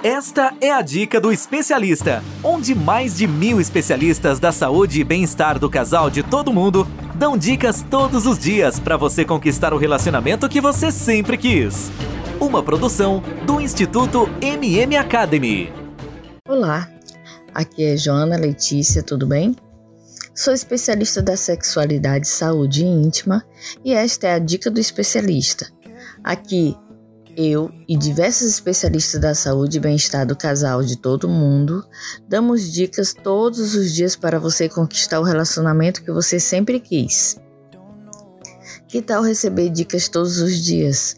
Esta é a dica do especialista, onde mais de mil especialistas da saúde e bem-estar do casal de todo mundo dão dicas todos os dias para você conquistar o relacionamento que você sempre quis. Uma produção do Instituto MM Academy. Olá, aqui é Joana Letícia, tudo bem? Sou especialista da sexualidade, saúde íntima e esta é a dica do especialista. Aqui eu e diversos especialistas da saúde e bem-estar do casal de todo mundo damos dicas todos os dias para você conquistar o relacionamento que você sempre quis. Que tal receber dicas todos os dias?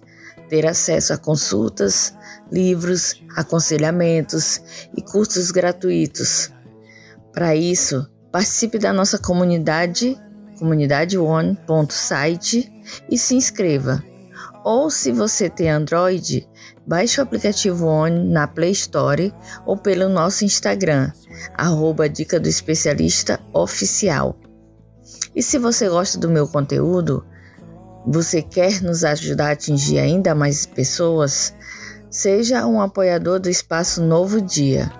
Ter acesso a consultas, livros, aconselhamentos e cursos gratuitos. Para isso, participe da nossa comunidade comunidadeone.site e se inscreva. Ou se você tem Android, baixe o aplicativo ONI na Play Store ou pelo nosso Instagram, arroba Dica do Especialista Oficial. E se você gosta do meu conteúdo, você quer nos ajudar a atingir ainda mais pessoas, seja um apoiador do Espaço Novo Dia.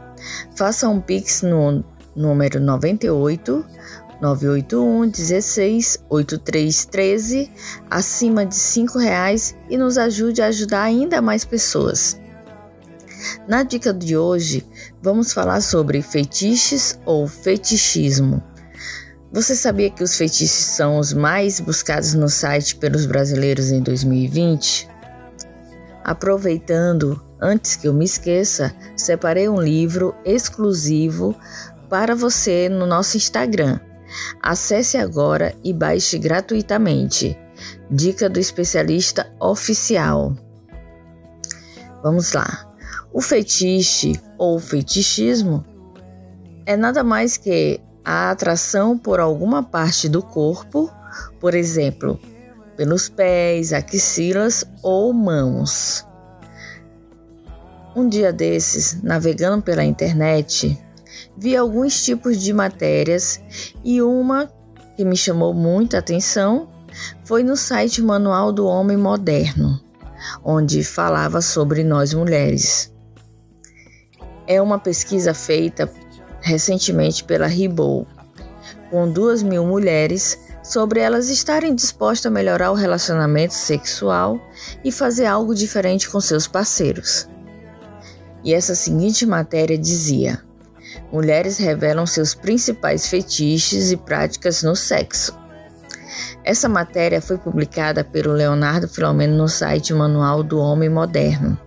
Faça um Pix no número 98 981 16 8313 acima de R$ reais e nos ajude a ajudar ainda mais pessoas. Na dica de hoje, vamos falar sobre feitiços ou fetichismo. Você sabia que os feitiços são os mais buscados no site pelos brasileiros em 2020? Aproveitando, antes que eu me esqueça, separei um livro exclusivo para você no nosso Instagram Acesse agora e baixe gratuitamente. Dica do especialista oficial. Vamos lá. O fetiche ou fetichismo é nada mais que a atração por alguma parte do corpo, por exemplo, pelos pés, axilas ou mãos. Um dia desses, navegando pela internet, vi alguns tipos de matérias e uma que me chamou muita atenção foi no site Manual do Homem Moderno, onde falava sobre nós mulheres. É uma pesquisa feita recentemente pela Ribou, com duas mil mulheres, sobre elas estarem dispostas a melhorar o relacionamento sexual e fazer algo diferente com seus parceiros. E essa seguinte matéria dizia: mulheres revelam seus principais fetiches e práticas no sexo. Essa matéria foi publicada pelo Leonardo Filomeno no site Manual do Homem Moderno.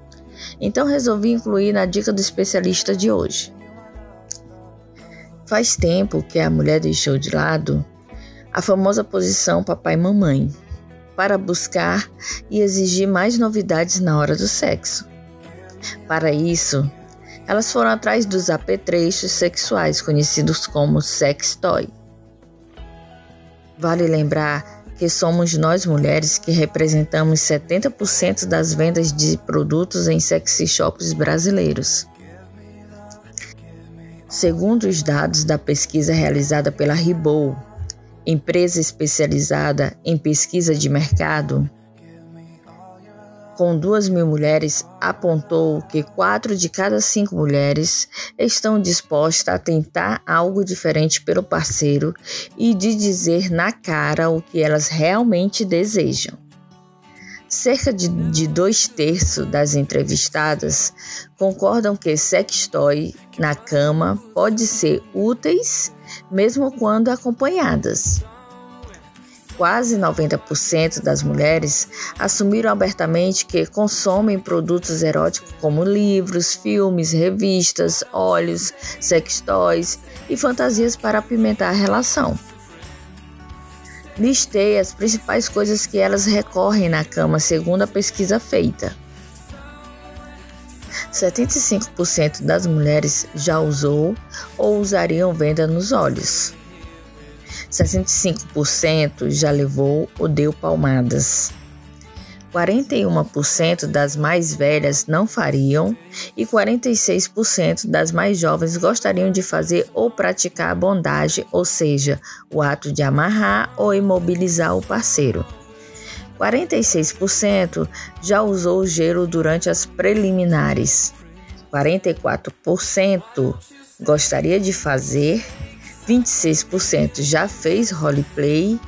Então resolvi incluir na dica do especialista de hoje. Faz tempo que a mulher deixou de lado a famosa posição papai-mamãe para buscar e exigir mais novidades na hora do sexo. Para isso, elas foram atrás dos apetrechos sexuais conhecidos como sex toy. Vale lembrar que somos nós mulheres que representamos 70% das vendas de produtos em sexy shops brasileiros. Segundo os dados da pesquisa realizada pela Ribou, empresa especializada em pesquisa de mercado, com duas mil mulheres, apontou que quatro de cada cinco mulheres estão dispostas a tentar algo diferente pelo parceiro e de dizer na cara o que elas realmente desejam. Cerca de, de dois terços das entrevistadas concordam que sextoy na cama pode ser úteis mesmo quando acompanhadas. Quase 90% das mulheres assumiram abertamente que consomem produtos eróticos como livros, filmes, revistas, óleos, sextoys e fantasias para apimentar a relação. Listei as principais coisas que elas recorrem na cama, segundo a pesquisa feita. 75% das mulheres já usou ou usariam venda nos olhos. 65% já levou ou deu palmadas. 41% das mais velhas não fariam e 46% das mais jovens gostariam de fazer ou praticar a bondagem, ou seja, o ato de amarrar ou imobilizar o parceiro. 46% já usou o gelo durante as preliminares. 44% gostaria de fazer, 26% já fez roleplay,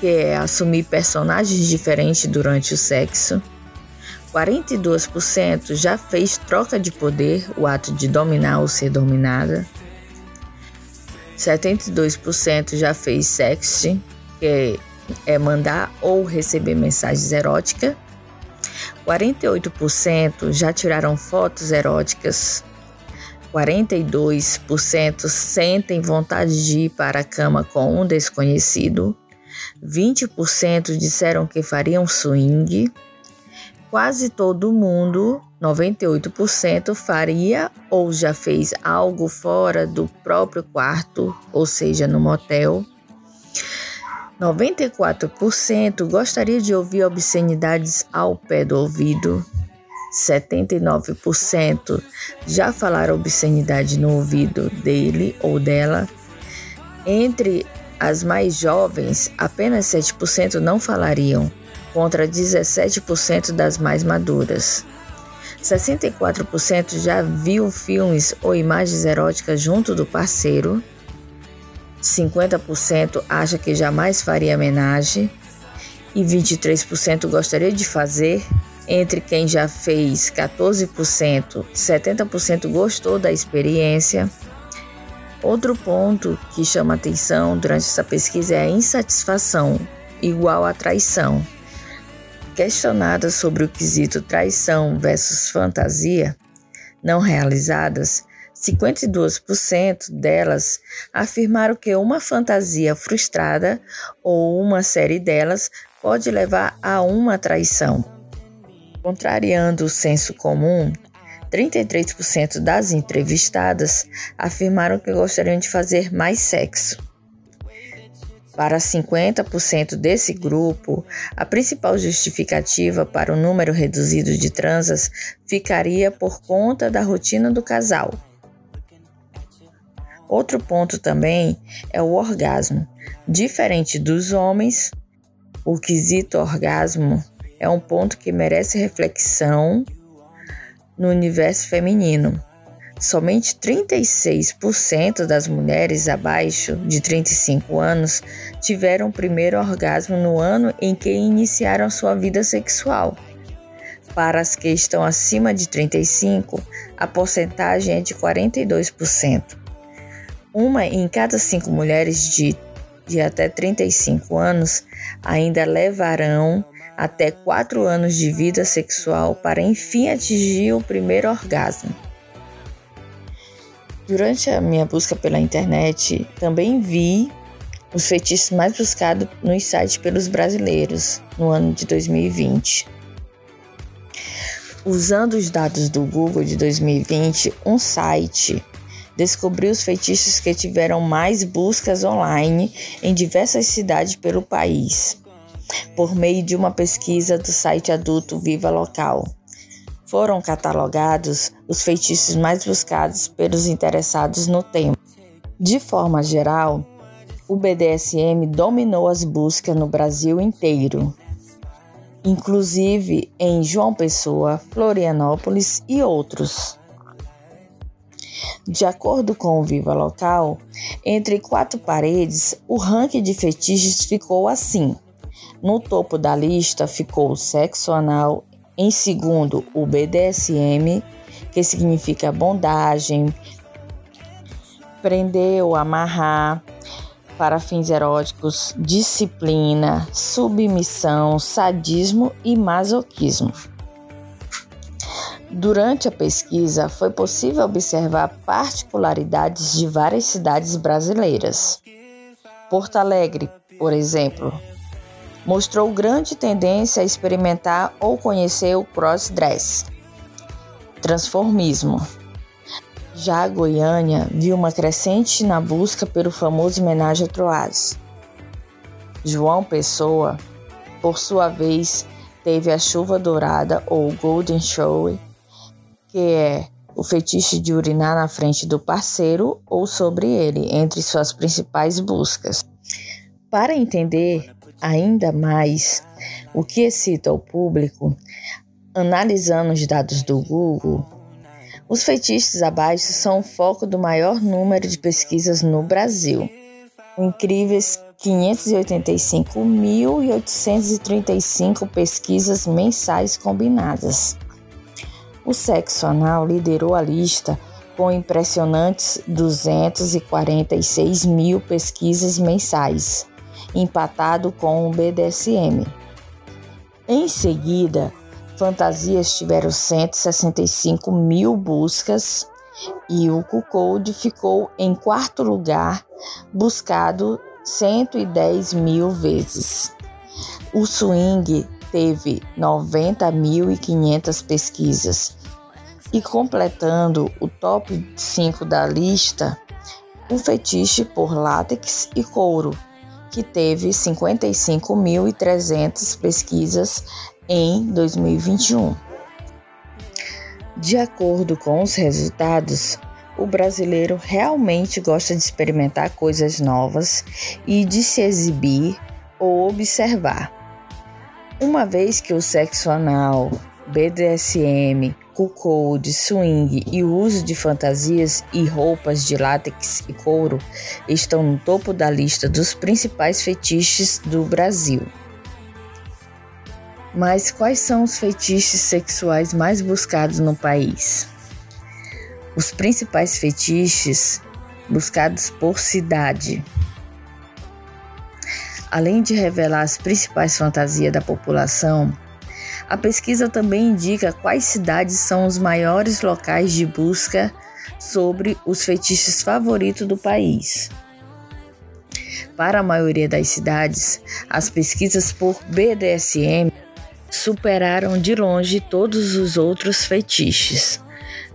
que é assumir personagens diferentes durante o sexo. 42% já fez troca de poder, o ato de dominar ou ser dominada. 72% já fez sexting, que é mandar ou receber mensagens eróticas. 48% já tiraram fotos eróticas. 42% sentem vontade de ir para a cama com um desconhecido. 20% disseram que fariam swing. Quase todo mundo, 98%, faria ou já fez algo fora do próprio quarto, ou seja, no motel. 94% gostaria de ouvir obscenidades ao pé do ouvido. 79% já falaram obscenidade no ouvido dele ou dela. Entre as mais jovens, apenas 7% não falariam, contra 17% das mais maduras. 64% já viu filmes ou imagens eróticas junto do parceiro. 50% acha que jamais faria homenagem e 23% gostaria de fazer. Entre quem já fez, 14%, 70% gostou da experiência. Outro ponto que chama atenção durante essa pesquisa é a insatisfação, igual a traição. Questionada sobre o quesito traição versus fantasia não realizadas, 52% delas afirmaram que uma fantasia frustrada ou uma série delas pode levar a uma traição. Contrariando o senso comum, 33% das entrevistadas afirmaram que gostariam de fazer mais sexo. Para 50% desse grupo, a principal justificativa para o número reduzido de transas ficaria por conta da rotina do casal. Outro ponto também é o orgasmo. Diferente dos homens, o quesito orgasmo é um ponto que merece reflexão no universo feminino. Somente 36% das mulheres abaixo de 35 anos tiveram o primeiro orgasmo no ano em que iniciaram sua vida sexual. Para as que estão acima de 35, a porcentagem é de 42%. Uma em cada cinco mulheres de, de até 35 anos ainda levarão até quatro anos de vida sexual para enfim atingir o primeiro orgasmo. Durante a minha busca pela internet, também vi os feitiços mais buscados nos sites pelos brasileiros no ano de 2020. Usando os dados do Google de 2020, um site descobriu os feitiços que tiveram mais buscas online em diversas cidades pelo país, por meio de uma pesquisa do site adulto Viva Local. Foram catalogados os feitiços mais buscados pelos interessados no tema. De forma geral, o BDSM dominou as buscas no Brasil inteiro, inclusive em João Pessoa, Florianópolis e outros. De acordo com o Viva Local, entre quatro paredes, o ranking de fetiches ficou assim. No topo da lista ficou o sexo anal, em segundo, o BDSM, que significa bondagem, prender ou amarrar para fins eróticos, disciplina, submissão, sadismo e masoquismo. Durante a pesquisa, foi possível observar particularidades de várias cidades brasileiras. Porto Alegre, por exemplo, mostrou grande tendência a experimentar ou conhecer o crossdress, transformismo. Já a Goiânia viu uma crescente na busca pelo famoso homenagem a Troades. João Pessoa, por sua vez, teve a chuva dourada ou Golden Shower que é o fetiche de urinar na frente do parceiro ou sobre ele, entre suas principais buscas. Para entender ainda mais o que excita o público, analisando os dados do Google, Os feitiços abaixo são o foco do maior número de pesquisas no Brasil. Incríveis 585.835 pesquisas mensais combinadas. O sexo anal liderou a lista com impressionantes 246 mil pesquisas mensais, empatado com o BDSM. Em seguida, fantasias tiveram 165 mil buscas e o Q-Code ficou em quarto lugar, buscado 110 mil vezes. O swing teve 90.500 pesquisas e completando o top 5 da lista, o fetiche por látex e couro, que teve 55.300 pesquisas em 2021. De acordo com os resultados, o brasileiro realmente gosta de experimentar coisas novas e de se exibir ou observar. Uma vez que o sexo anal, BDSM, cuckold, swing e o uso de fantasias e roupas de látex e couro estão no topo da lista dos principais fetiches do Brasil. Mas quais são os fetiches sexuais mais buscados no país? Os principais fetiches buscados por cidade. Além de revelar as principais fantasias da população, a pesquisa também indica quais cidades são os maiores locais de busca sobre os fetiches favoritos do país. Para a maioria das cidades, as pesquisas por BDSM superaram de longe todos os outros fetiches,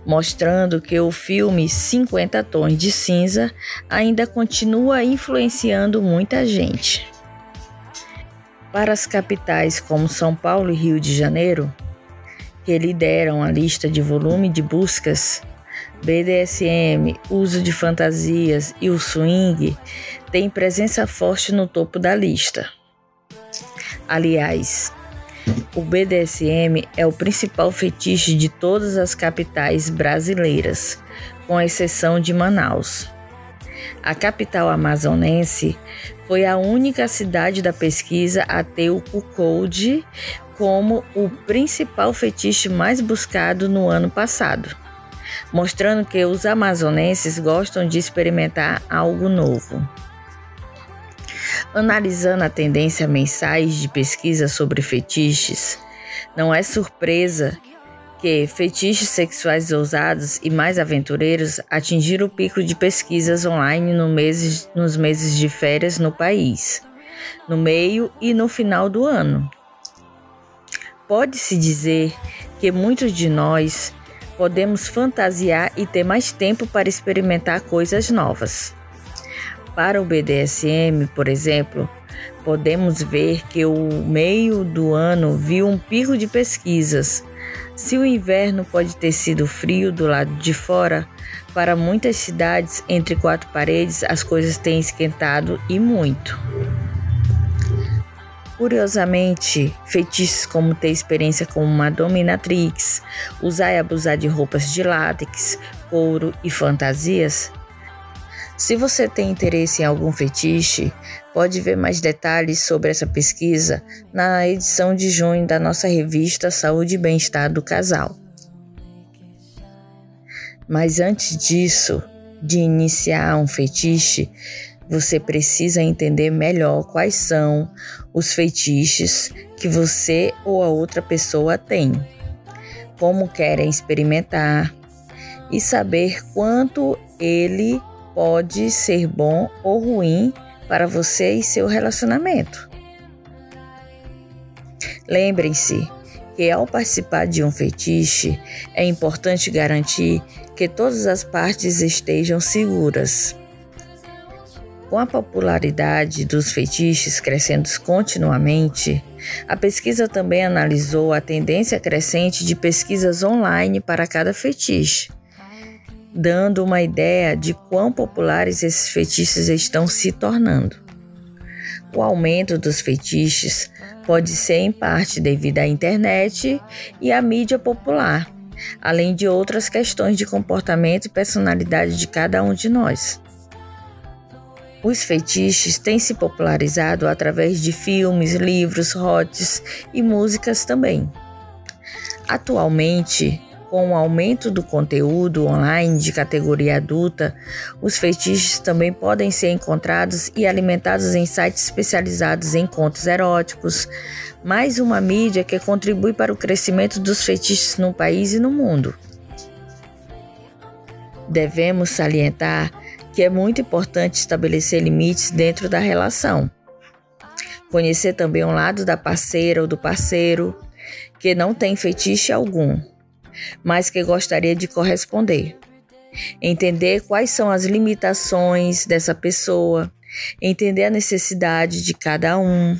mostrando que o filme 50 Tons de Cinza ainda continua influenciando muita gente. Para as capitais como São Paulo e Rio de Janeiro, que lideram a lista de volume de buscas, BDSM, uso de fantasias e o swing têm presença forte no topo da lista. Aliás, o BDSM é o principal fetiche de todas as capitais brasileiras, com exceção de Manaus. A capital amazonense foi a única cidade da pesquisa a ter o Q-Code como o principal fetiche mais buscado no ano passado, mostrando que os amazonenses gostam de experimentar algo novo. Analisando a tendência mensais de pesquisa sobre fetiches, não é surpresa que fetiches sexuais ousados e mais aventureiros atingiram o pico de pesquisas online no nos meses de férias no país, no meio e no final do ano. Pode-se dizer que muitos de nós podemos fantasiar e ter mais tempo para experimentar coisas novas. Para o BDSM, por exemplo, podemos ver que o meio do ano viu um pico de pesquisas se o inverno pode ter sido frio do lado de fora, para muitas cidades entre quatro paredes as coisas têm esquentado e muito. Curiosamente, feitiços como ter experiência com uma dominatrix, usar e abusar de roupas de látex, couro e fantasias. Se você tem interesse em algum fetiche, Pode ver mais detalhes sobre essa pesquisa na edição de junho da nossa revista Saúde e Bem-Estar do Casal. Mas antes disso, de iniciar um fetiche, você precisa entender melhor quais são os fetiches que você ou a outra pessoa tem, como querem experimentar e saber quanto ele pode ser bom ou ruim para você e seu relacionamento. Lembrem-se que ao participar de um fetiche, é importante garantir que todas as partes estejam seguras. Com a popularidade dos fetiches crescendo continuamente, a pesquisa também analisou a tendência crescente de pesquisas online para cada fetiche dando uma ideia de quão populares esses fetiches estão se tornando. O aumento dos fetiches pode ser em parte devido à internet e à mídia popular, além de outras questões de comportamento e personalidade de cada um de nós. Os feitiços têm se popularizado através de filmes, livros, hotes e músicas também. Atualmente, com o aumento do conteúdo online de categoria adulta, os feitiços também podem ser encontrados e alimentados em sites especializados em contos eróticos, mais uma mídia que contribui para o crescimento dos feitiços no país e no mundo. Devemos salientar que é muito importante estabelecer limites dentro da relação. Conhecer também o lado da parceira ou do parceiro que não tem fetiche algum, mas que gostaria de corresponder. Entender quais são as limitações dessa pessoa, entender a necessidade de cada um.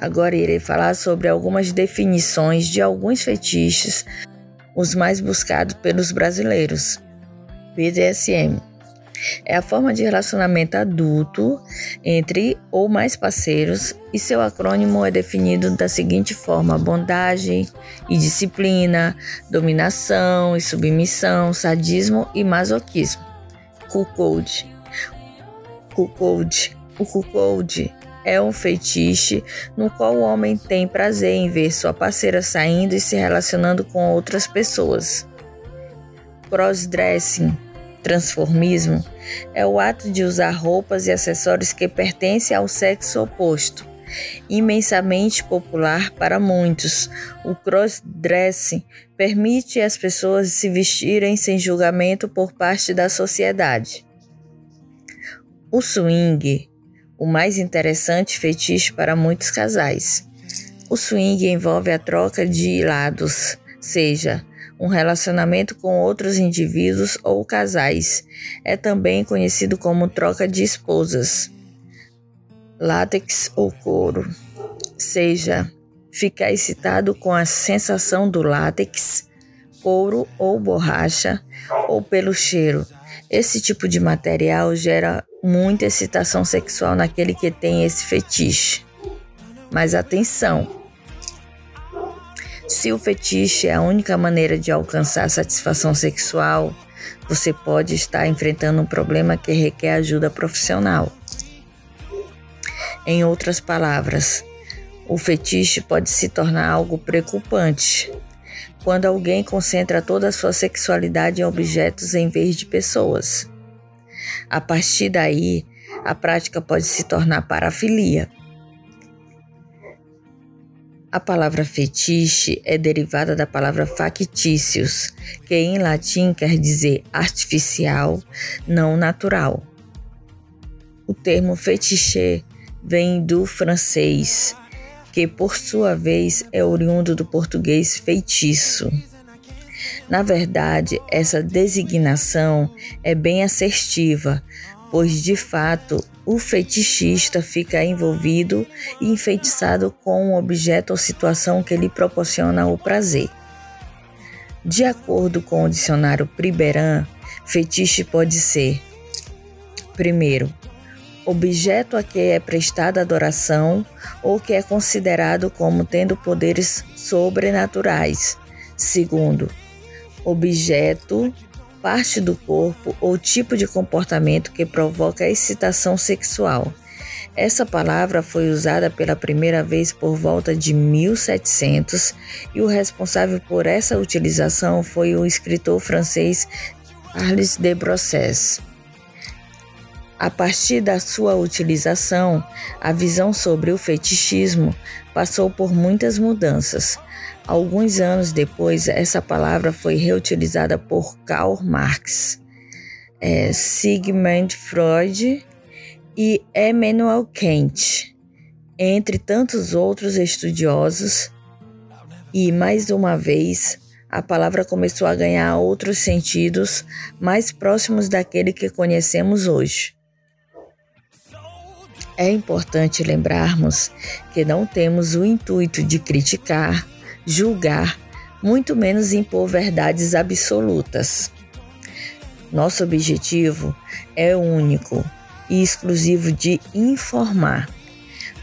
Agora irei falar sobre algumas definições de alguns fetiches, os mais buscados pelos brasileiros. BDSM. É a forma de relacionamento adulto entre ou mais parceiros e seu acrônimo é definido da seguinte forma: bondade e disciplina, dominação e submissão, sadismo e masoquismo. Cuckold. Cuckold. O cuckold é um feitiço no qual o homem tem prazer em ver sua parceira saindo e se relacionando com outras pessoas. Crossdressing transformismo é o ato de usar roupas e acessórios que pertencem ao sexo oposto. Imensamente popular para muitos, o crossdressing permite às pessoas se vestirem sem julgamento por parte da sociedade. O swing, o mais interessante fetiche para muitos casais. O swing envolve a troca de lados, seja um relacionamento com outros indivíduos ou casais. É também conhecido como troca de esposas. Látex ou couro. Seja ficar excitado com a sensação do látex, couro ou borracha, ou pelo cheiro. Esse tipo de material gera muita excitação sexual naquele que tem esse fetiche. Mas atenção! Se o fetiche é a única maneira de alcançar satisfação sexual, você pode estar enfrentando um problema que requer ajuda profissional. Em outras palavras, o fetiche pode se tornar algo preocupante quando alguém concentra toda a sua sexualidade em objetos em vez de pessoas. A partir daí, a prática pode se tornar parafilia. A palavra fetiche é derivada da palavra factitious, que em latim quer dizer artificial, não natural. O termo fetiche vem do francês, que por sua vez é oriundo do português feitiço. Na verdade, essa designação é bem assertiva, pois de fato o fetichista fica envolvido e enfeitiçado com um objeto ou situação que lhe proporciona o prazer. De acordo com o dicionário Priberan, fetiche pode ser: primeiro, objeto a que é prestada adoração ou que é considerado como tendo poderes sobrenaturais. Segundo, objeto parte do corpo ou tipo de comportamento que provoca excitação sexual. Essa palavra foi usada pela primeira vez por volta de 1700 e o responsável por essa utilização foi o escritor francês Charles de Brosses. A partir da sua utilização, a visão sobre o fetichismo passou por muitas mudanças. Alguns anos depois, essa palavra foi reutilizada por Karl Marx, é, Sigmund Freud e Emmanuel Kant, entre tantos outros estudiosos, e mais uma vez a palavra começou a ganhar outros sentidos mais próximos daquele que conhecemos hoje. É importante lembrarmos que não temos o intuito de criticar, julgar, muito menos impor verdades absolutas. Nosso objetivo é único e exclusivo de informar.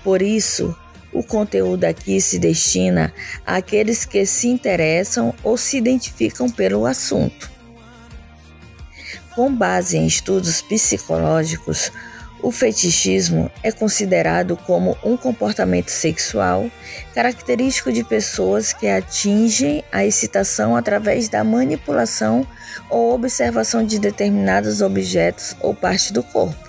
Por isso, O conteúdo aqui se destina àqueles que se interessam ou se identificam pelo assunto. Com base em estudos psicológicos, o fetichismo é considerado como um comportamento sexual característico de pessoas que atingem a excitação através da manipulação ou observação de determinados objetos ou parte do corpo.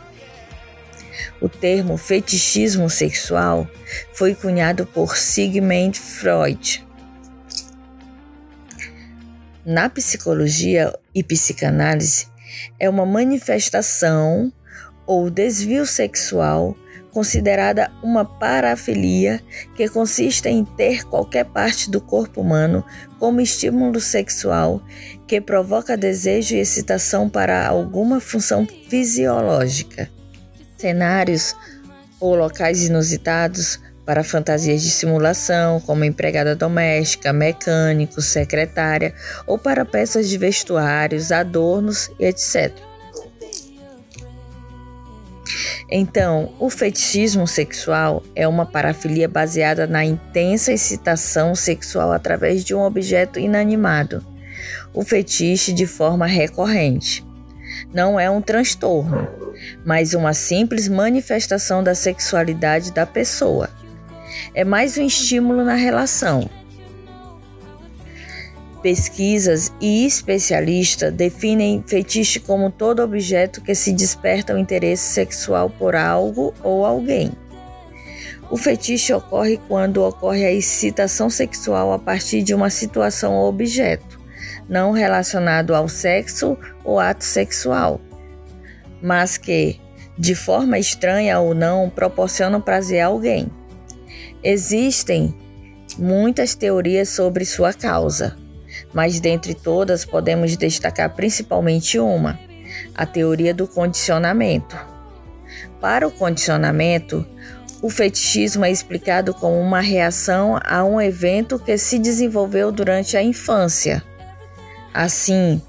O termo fetichismo sexual foi cunhado por Sigmund Freud. Na psicologia e psicanálise, é uma manifestação ou desvio sexual considerada uma parafilia que consiste em ter qualquer parte do corpo humano como estímulo sexual que provoca desejo e excitação para alguma função fisiológica. Cenários ou locais inusitados para fantasias de simulação, como empregada doméstica, mecânico, secretária, ou para peças de vestuários, adornos e etc. Então, o fetichismo sexual é uma parafilia baseada na intensa excitação sexual através de um objeto inanimado. O fetiche de forma recorrente. Não é um transtorno, mas uma simples manifestação da sexualidade da pessoa. É mais um estímulo na relação, Pesquisas e especialistas definem fetiche como todo objeto que se desperta o interesse sexual por algo ou alguém. O fetiche ocorre quando ocorre a excitação sexual a partir de uma situação ou objeto, não relacionado ao sexo ou ato sexual, mas que, de forma estranha ou não, proporcionam prazer a alguém. Existem muitas teorias sobre sua causa mas dentre todas podemos destacar principalmente uma: a teoria do condicionamento. Para o condicionamento, o fetichismo é explicado como uma reação a um evento que se desenvolveu durante a infância. Assim,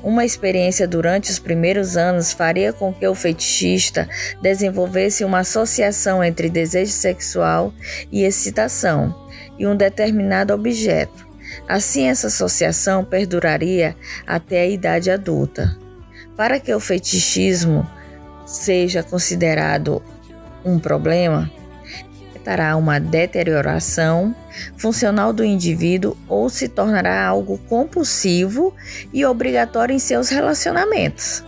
uma experiência durante os primeiros anos faria com que o fetichista desenvolvesse uma associação entre desejo sexual e excitação e um determinado objeto. Assim, essa associação perduraria até a idade adulta. Para que o fetichismo seja considerado um problema, terá uma deterioração funcional do indivíduo ou se tornará algo compulsivo e obrigatório em seus relacionamentos.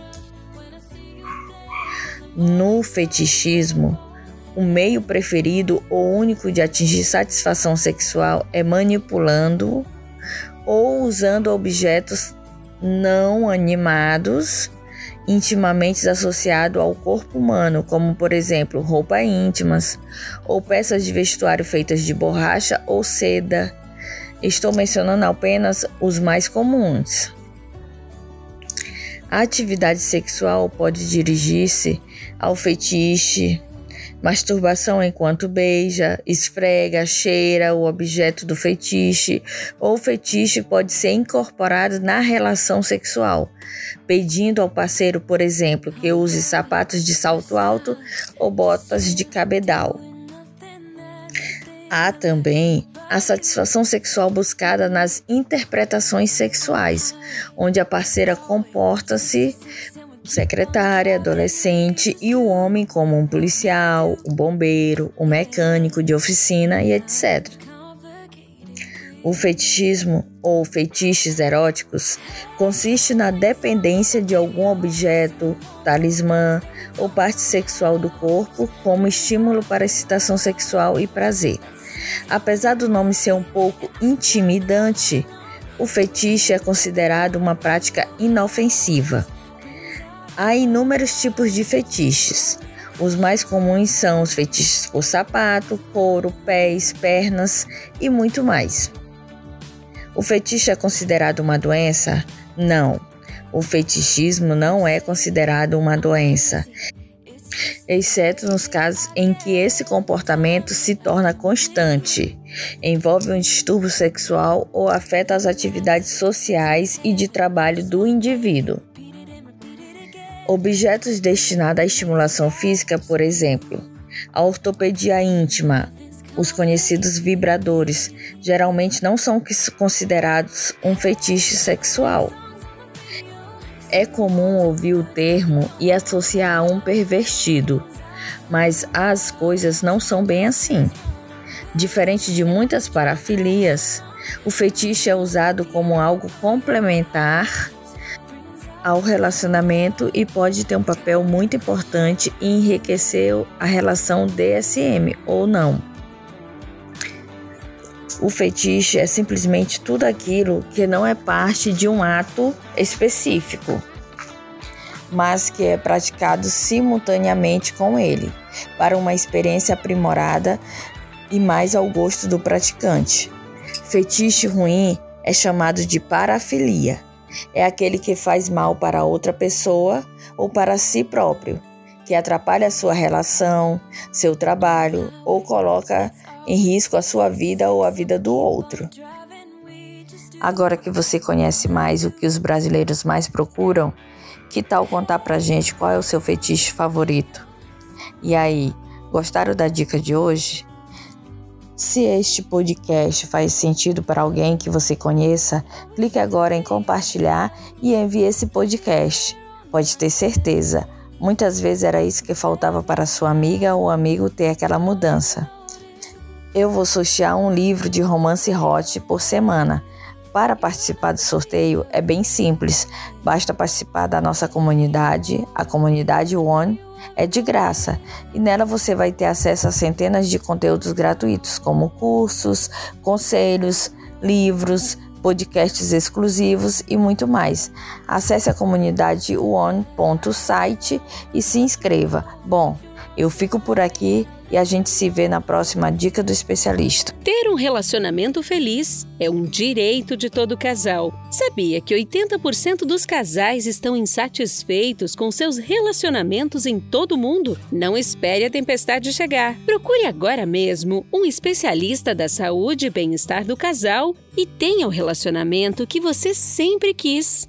No fetichismo, o meio preferido ou único de atingir satisfação sexual é manipulando ou usando objetos não animados intimamente associados ao corpo humano, como por exemplo roupas íntimas ou peças de vestuário feitas de borracha ou seda. Estou mencionando apenas os mais comuns. A atividade sexual pode dirigir-se ao fetiche, masturbação enquanto beija, esfrega, cheira o objeto do fetiche, ou o fetiche pode ser incorporado na relação sexual, pedindo ao parceiro, por exemplo, que use sapatos de salto alto ou botas de cabedal. Há também a satisfação sexual buscada nas interpretações sexuais, onde a parceira comporta-se secretária, adolescente e o homem como um policial, um bombeiro, um mecânico de oficina e etc. O fetichismo ou fetiches eróticos consiste na dependência de algum objeto, talismã ou parte sexual do corpo como estímulo para excitação sexual e prazer. Apesar do nome ser um pouco intimidante, o fetiche é considerado uma prática inofensiva. Há inúmeros tipos de fetiches. Os mais comuns são os fetiches por sapato, couro, pés, pernas e muito mais. O fetiche é considerado uma doença? Não. O fetichismo não é considerado uma doença, exceto nos casos em que esse comportamento se torna constante, envolve um distúrbio sexual ou afeta as atividades sociais e de trabalho do indivíduo. Objetos destinados à estimulação física, por exemplo, a ortopedia íntima, os conhecidos vibradores, geralmente não são considerados um fetiche sexual. É comum ouvir o termo e associar a um pervertido, mas as coisas não são bem assim. Diferente de muitas parafilias, o fetiche é usado como algo complementar ao relacionamento e pode ter um papel muito importante em enriquecer a relação DSM ou não. O fetiche é simplesmente tudo aquilo que não é parte de um ato específico, mas que é praticado simultaneamente com ele, para uma experiência aprimorada e mais ao gosto do praticante. Fetiche ruim é chamado de parafilia. É aquele que faz mal para outra pessoa ou para si próprio, que atrapalha a sua relação, seu trabalho ou coloca em risco a sua vida ou a vida do outro. Agora que você conhece mais o que os brasileiros mais procuram, que tal contar pra gente qual é o seu fetiche favorito? E aí, gostaram da dica de hoje? Se este podcast faz sentido para alguém que você conheça, clique agora em compartilhar e envie esse podcast. Pode ter certeza, muitas vezes era isso que faltava para sua amiga ou amigo ter aquela mudança. Eu vou sortear um livro de romance hot por semana. Para participar do sorteio é bem simples, basta participar da nossa comunidade, a comunidade One é de graça e nela você vai ter acesso a centenas de conteúdos gratuitos, como cursos, conselhos, livros, podcasts exclusivos e muito mais. Acesse a comunidade one.site e se inscreva. Bom, eu fico por aqui e a gente se vê na próxima dica do especialista. Ter um relacionamento feliz é um direito de todo casal. Sabia que 80% dos casais estão insatisfeitos com seus relacionamentos em todo o mundo? Não espere a tempestade chegar. Procure agora mesmo um especialista da saúde e bem-estar do casal e tenha o relacionamento que você sempre quis.